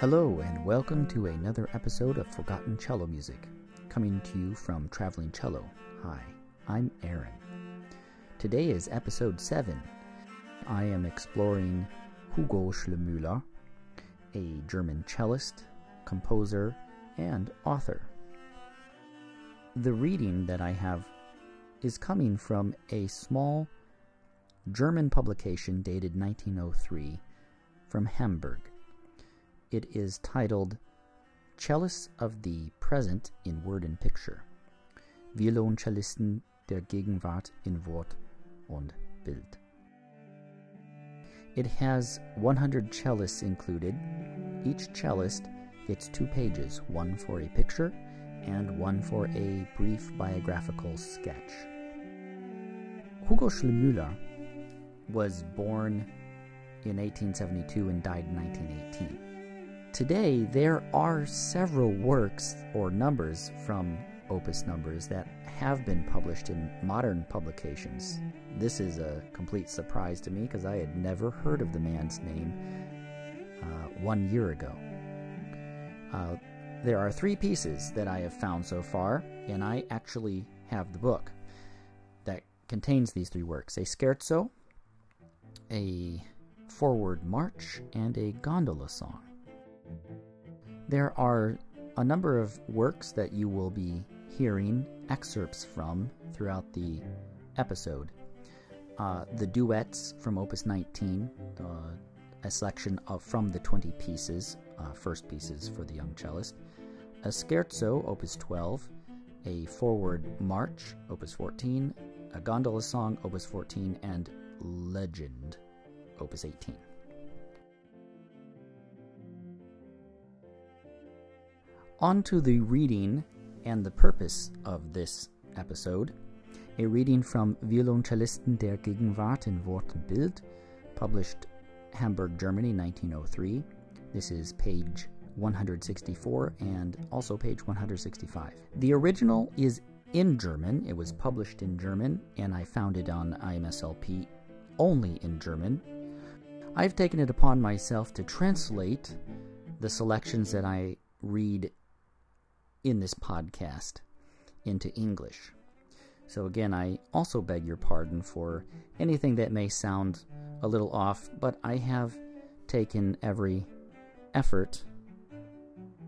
Hello, and welcome to another episode of Forgotten Cello Music, coming to you from Traveling Cello. Hi, I'm Aaron. Today is episode 7. I am exploring Hugo Schlemüller, a German cellist, composer, and author. The reading that I have is coming from a small German publication dated 1903 from Hamburg. It is titled Cellists of the Present in Word and Picture. Violoncellisten der Gegenwart in Wort und Bild. It has 100 cellists included. Each cellist gets two pages, one for a picture and one for a brief biographical sketch. Hugo Schlemüller was born in 1872 and died in 1918. Today, there are several works or numbers from opus numbers that have been published in modern publications. This is a complete surprise to me because I had never heard of the man's name uh, one year ago. Uh, there are three pieces that I have found so far, and I actually have the book that contains these three works a scherzo, a forward march, and a gondola song. There are a number of works that you will be hearing excerpts from throughout the episode. Uh, the duets from Opus 19, uh, a selection of from the 20 pieces, uh, first pieces for the young cellist. A scherzo, Opus 12, a forward march, Opus 14, a gondola song, Opus 14, and legend, Opus 18. On to the reading and the purpose of this episode. A reading from Violoncellisten der Gegenwart in Wort und Bild, published Hamburg, Germany, 1903. This is page 164 and also page 165. The original is in German. It was published in German, and I found it on IMSLP only in German. I've taken it upon myself to translate the selections that I read in this podcast into English. So, again, I also beg your pardon for anything that may sound a little off, but I have taken every effort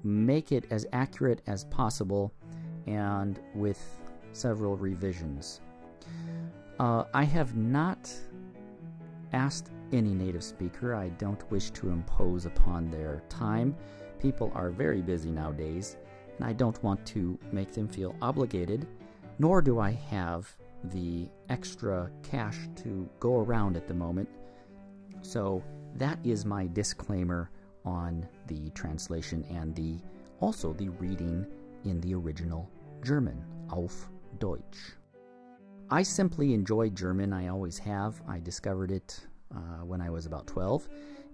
make it as accurate as possible and with several revisions. Uh, I have not asked any native speaker. I don't wish to impose upon their time. People are very busy nowadays, and I don't want to make them feel obligated, nor do I have the extra cash to go around at the moment. So that is my disclaimer on the translation and the also the reading in the original German, auf Deutsch. I simply enjoy German, I always have. I discovered it uh, when I was about 12,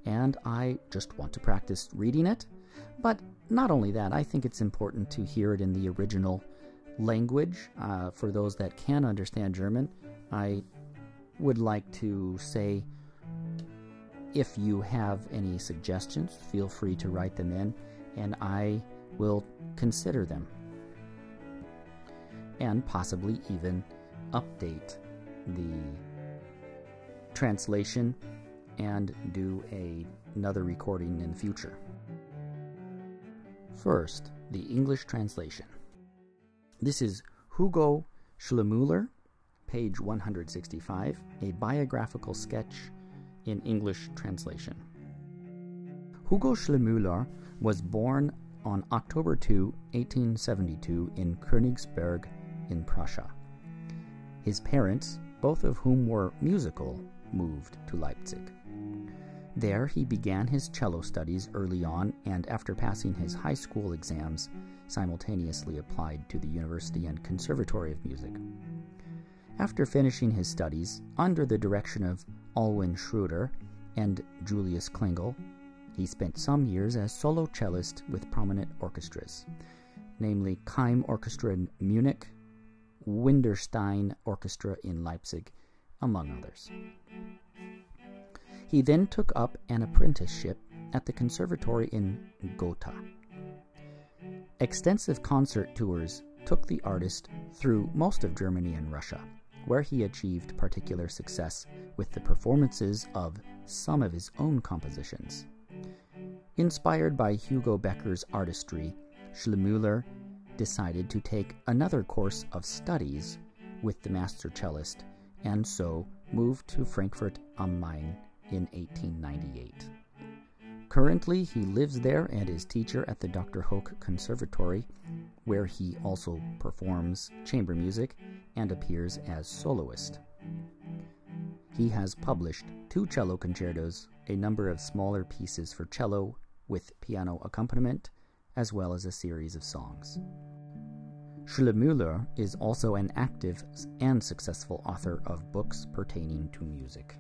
and I just want to practice reading it. But not only that, I think it's important to hear it in the original language. Uh, for those that can understand German, I would like to say if you have any suggestions, feel free to write them in, and I will consider them. And possibly even update the translation and do a, another recording in the future. First, the English translation. This is Hugo Schlemüller, page 165, a biographical sketch in English translation. Hugo Schlemüller was born on October 2, 1872, in Königsberg in Prussia. His parents, both of whom were musical, moved to Leipzig. There, he began his cello studies early on and, after passing his high school exams, simultaneously applied to the University and Conservatory of Music. After finishing his studies, under the direction of Alwin Schroeder and Julius Klengel, he spent some years as solo cellist with prominent orchestras, namely Keim Orchestra in Munich, Winderstein Orchestra in Leipzig, among others. He then took up an apprenticeship at the conservatory in Gotha. Extensive concert tours took the artist through most of Germany and Russia, where he achieved particular success with the performances of some of his own compositions. Inspired by Hugo Becker's artistry, Schlemüller decided to take another course of studies with the master cellist and so moved to Frankfurt am Main in 1898. Currently, he lives there and is teacher at the Dr. Hoch Conservatory, where he also performs chamber music and appears as soloist. He has published two cello concertos, a number of smaller pieces for cello with piano accompaniment, as well as a series of songs. Schlemüller is also an active and successful author of books pertaining to music.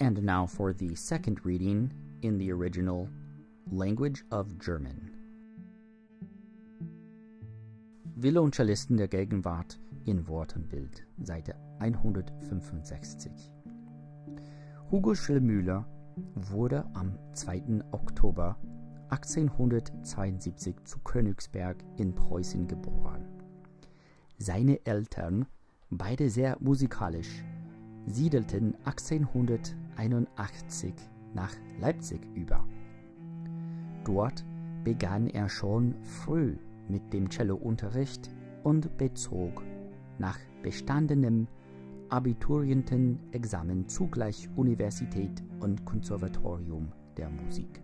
And now for the second reading in the original language of German. Violoncellisten der Gegenwart in Wortenbild, Seite 165. Hugo Schillmüller wurde am 2. Oktober 1872 zu Königsberg in Preußen geboren. Seine Eltern, beide sehr musikalisch, siedelten 1881 nach Leipzig über. Dort begann er schon früh mit dem Cellounterricht und bezog nach bestandenem Abiturientenexamen zugleich Universität und Konservatorium der Musik.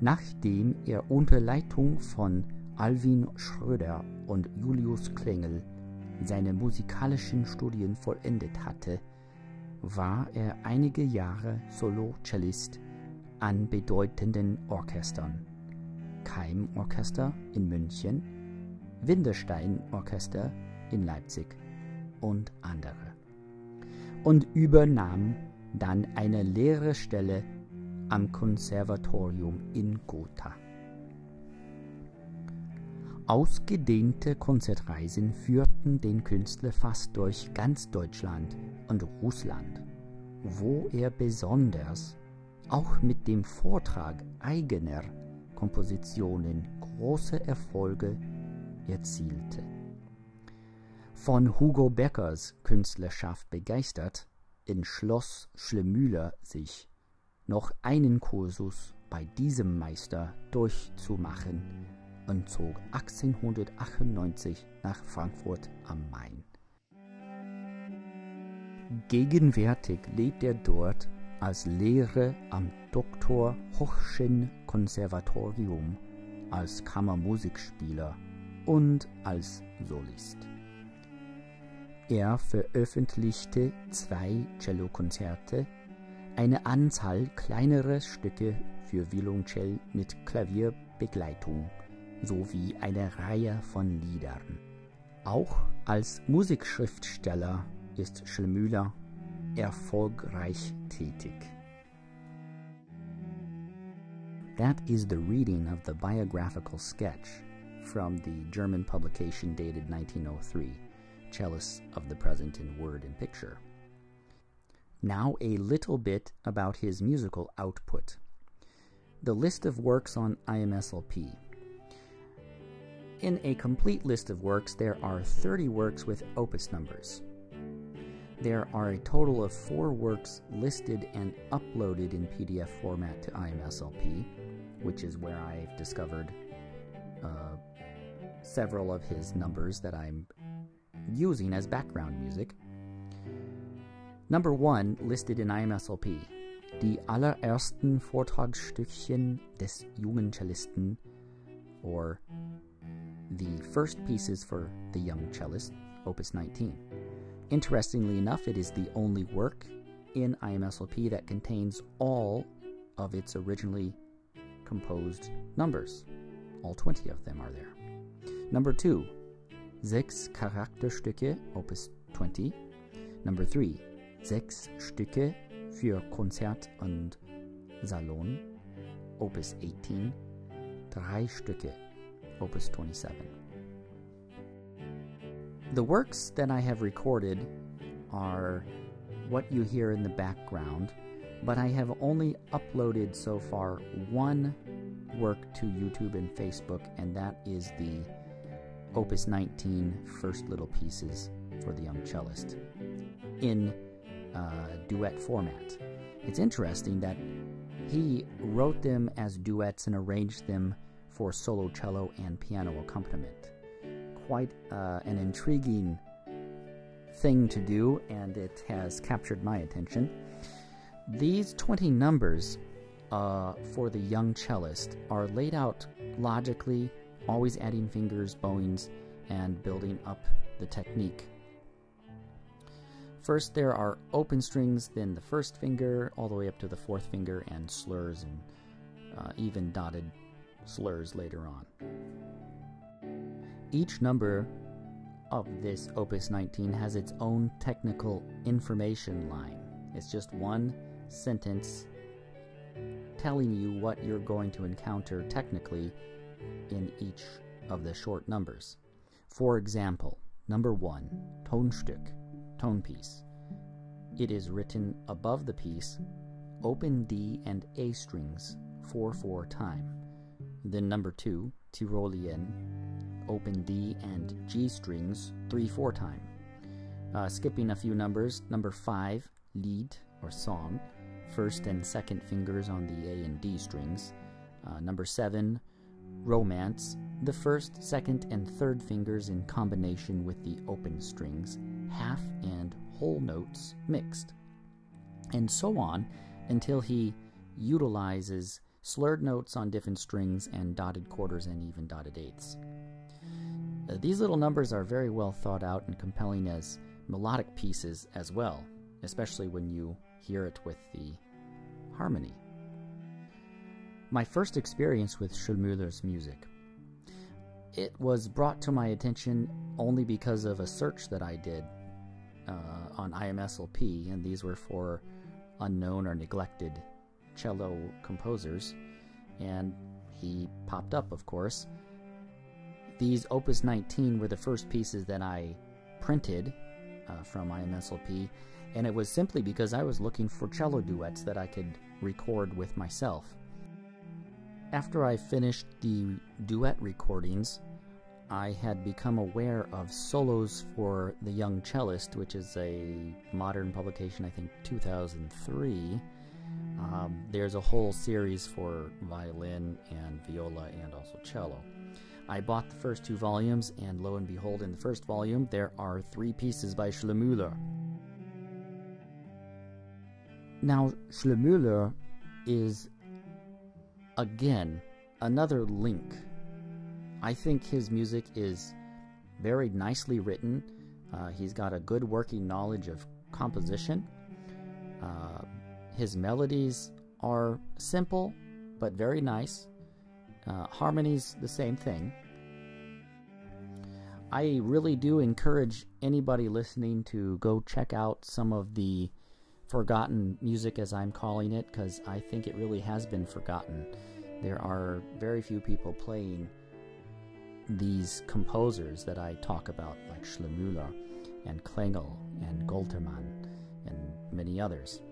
Nachdem er unter Leitung von Alwin Schröder und Julius Klengel seine musikalischen Studien vollendet hatte, war er einige Jahre Solo-Cellist an bedeutenden Orchestern. Keim-Orchester in München, Winderstein-Orchester in Leipzig und andere. Und übernahm dann eine Lehrerstelle am Konservatorium in Gotha. Ausgedehnte Konzertreisen führten den Künstler fast durch ganz Deutschland und Russland, wo er besonders auch mit dem Vortrag eigener Kompositionen große Erfolge erzielte. Von Hugo Beckers Künstlerschaft begeistert, entschloss Schlemmüller sich, noch einen Kursus bei diesem Meister durchzumachen und zog 1898 nach Frankfurt am Main. Gegenwärtig lebt er dort als Lehrer am Dr. Hochschen Konservatorium, als Kammermusikspieler und als Solist. Er veröffentlichte zwei Cellokonzerte, eine Anzahl kleinerer Stücke für Violoncell mit Klavierbegleitung sowie eine Reihe von Liedern. Auch als Musikschriftsteller ist Schlemüller erfolgreich tätig. That is the reading of the biographical sketch from the German publication dated 1903, Cellists of the Present in Word and Picture. Now, a little bit about his musical output. The list of works on IMSLP in a complete list of works, there are 30 works with opus numbers. There are a total of four works listed and uploaded in PDF format to IMSLP, which is where I've discovered uh, several of his numbers that I'm using as background music. Number one, listed in IMSLP, die allerersten Vortragsstückchen des jungen Cellisten, or the first pieces for the young cellist, Opus 19. Interestingly enough, it is the only work in IMSLP that contains all of its originally composed numbers. All 20 of them are there. Number 2, Sechs Charakterstücke, Opus 20. Number 3, Sechs Stücke für Konzert und Salon, Opus 18. Drei Stücke, Opus 27. The works that I have recorded are what you hear in the background, but I have only uploaded so far one work to YouTube and Facebook, and that is the Opus 19 First Little Pieces for the Young Cellist in uh, duet format. It's interesting that he wrote them as duets and arranged them for solo cello and piano accompaniment. Quite uh, an intriguing thing to do, and it has captured my attention. These 20 numbers uh, for the young cellist are laid out logically, always adding fingers, bowings, and building up the technique. First, there are open strings, then the first finger, all the way up to the fourth finger, and slurs and uh, even dotted slurs later on. Each number of this Opus 19 has its own technical information line. It's just one sentence telling you what you're going to encounter technically in each of the short numbers. For example, number one, Tonstück, tone piece. It is written above the piece, open D and A strings, 4 4 time. Then number two, Tyrolean, open D and G strings, 3 4 time. Uh, skipping a few numbers, number five, Lied or song, first and second fingers on the A and D strings. Uh, number seven, romance, the first, second, and third fingers in combination with the open strings, half and whole notes mixed. And so on until he utilizes slurred notes on different strings and dotted quarters and even dotted eighths. Uh, these little numbers are very well thought out and compelling as melodic pieces as well, especially when you hear it with the harmony. My first experience with Schlemüller's music. It was brought to my attention only because of a search that I did uh, on IMSLP, and these were for unknown or neglected cello composers, and he popped up, of course. These Opus 19 were the first pieces that I printed uh, from IMSLP, and it was simply because I was looking for cello duets that I could record with myself. After I finished the duet recordings, I had become aware of Solos for the Young Cellist, which is a modern publication, I think 2003. Um, there's a whole series for violin and viola and also cello. I bought the first two volumes, and lo and behold, in the first volume, there are three pieces by Schlemüller. Now, Schlemüller is, again, another link. I think his music is very nicely written. Uh, he's got a good working knowledge of composition. Uh, his melodies are simple but very nice. Uh, harmonies, the same thing. I really do encourage anybody listening to go check out some of the forgotten music, as I'm calling it, because I think it really has been forgotten. There are very few people playing these composers that I talk about, like Schlemüller and Klengel and Goltermann and many others.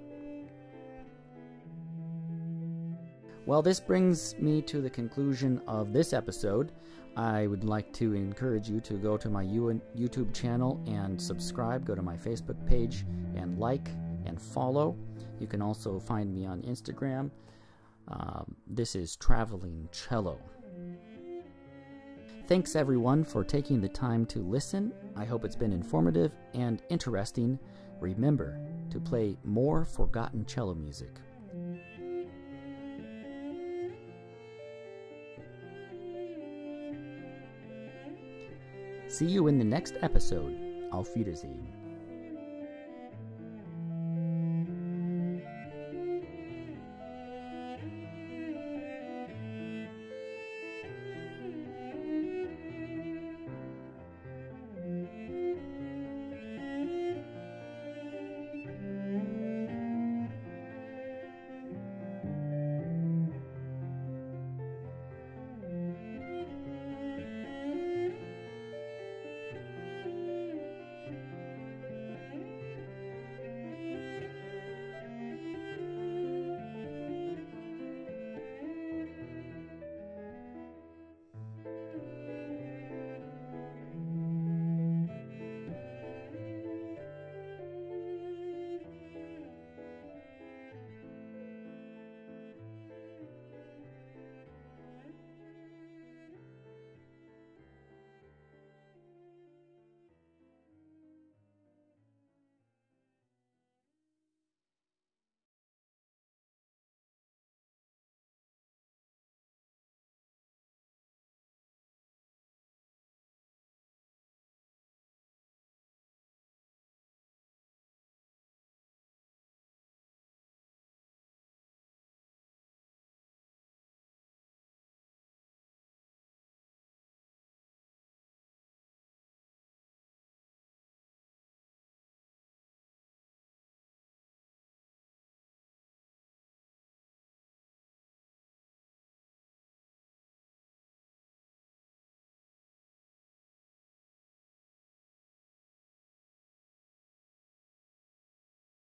Well, this brings me to the conclusion of this episode. I would like to encourage you to go to my YouTube channel and subscribe. Go to my Facebook page and like and follow. You can also find me on Instagram. Um, this is Traveling Cello. Thanks everyone for taking the time to listen. I hope it's been informative and interesting. Remember to play more forgotten cello music. See you in the next episode. Auf Wiedersehen.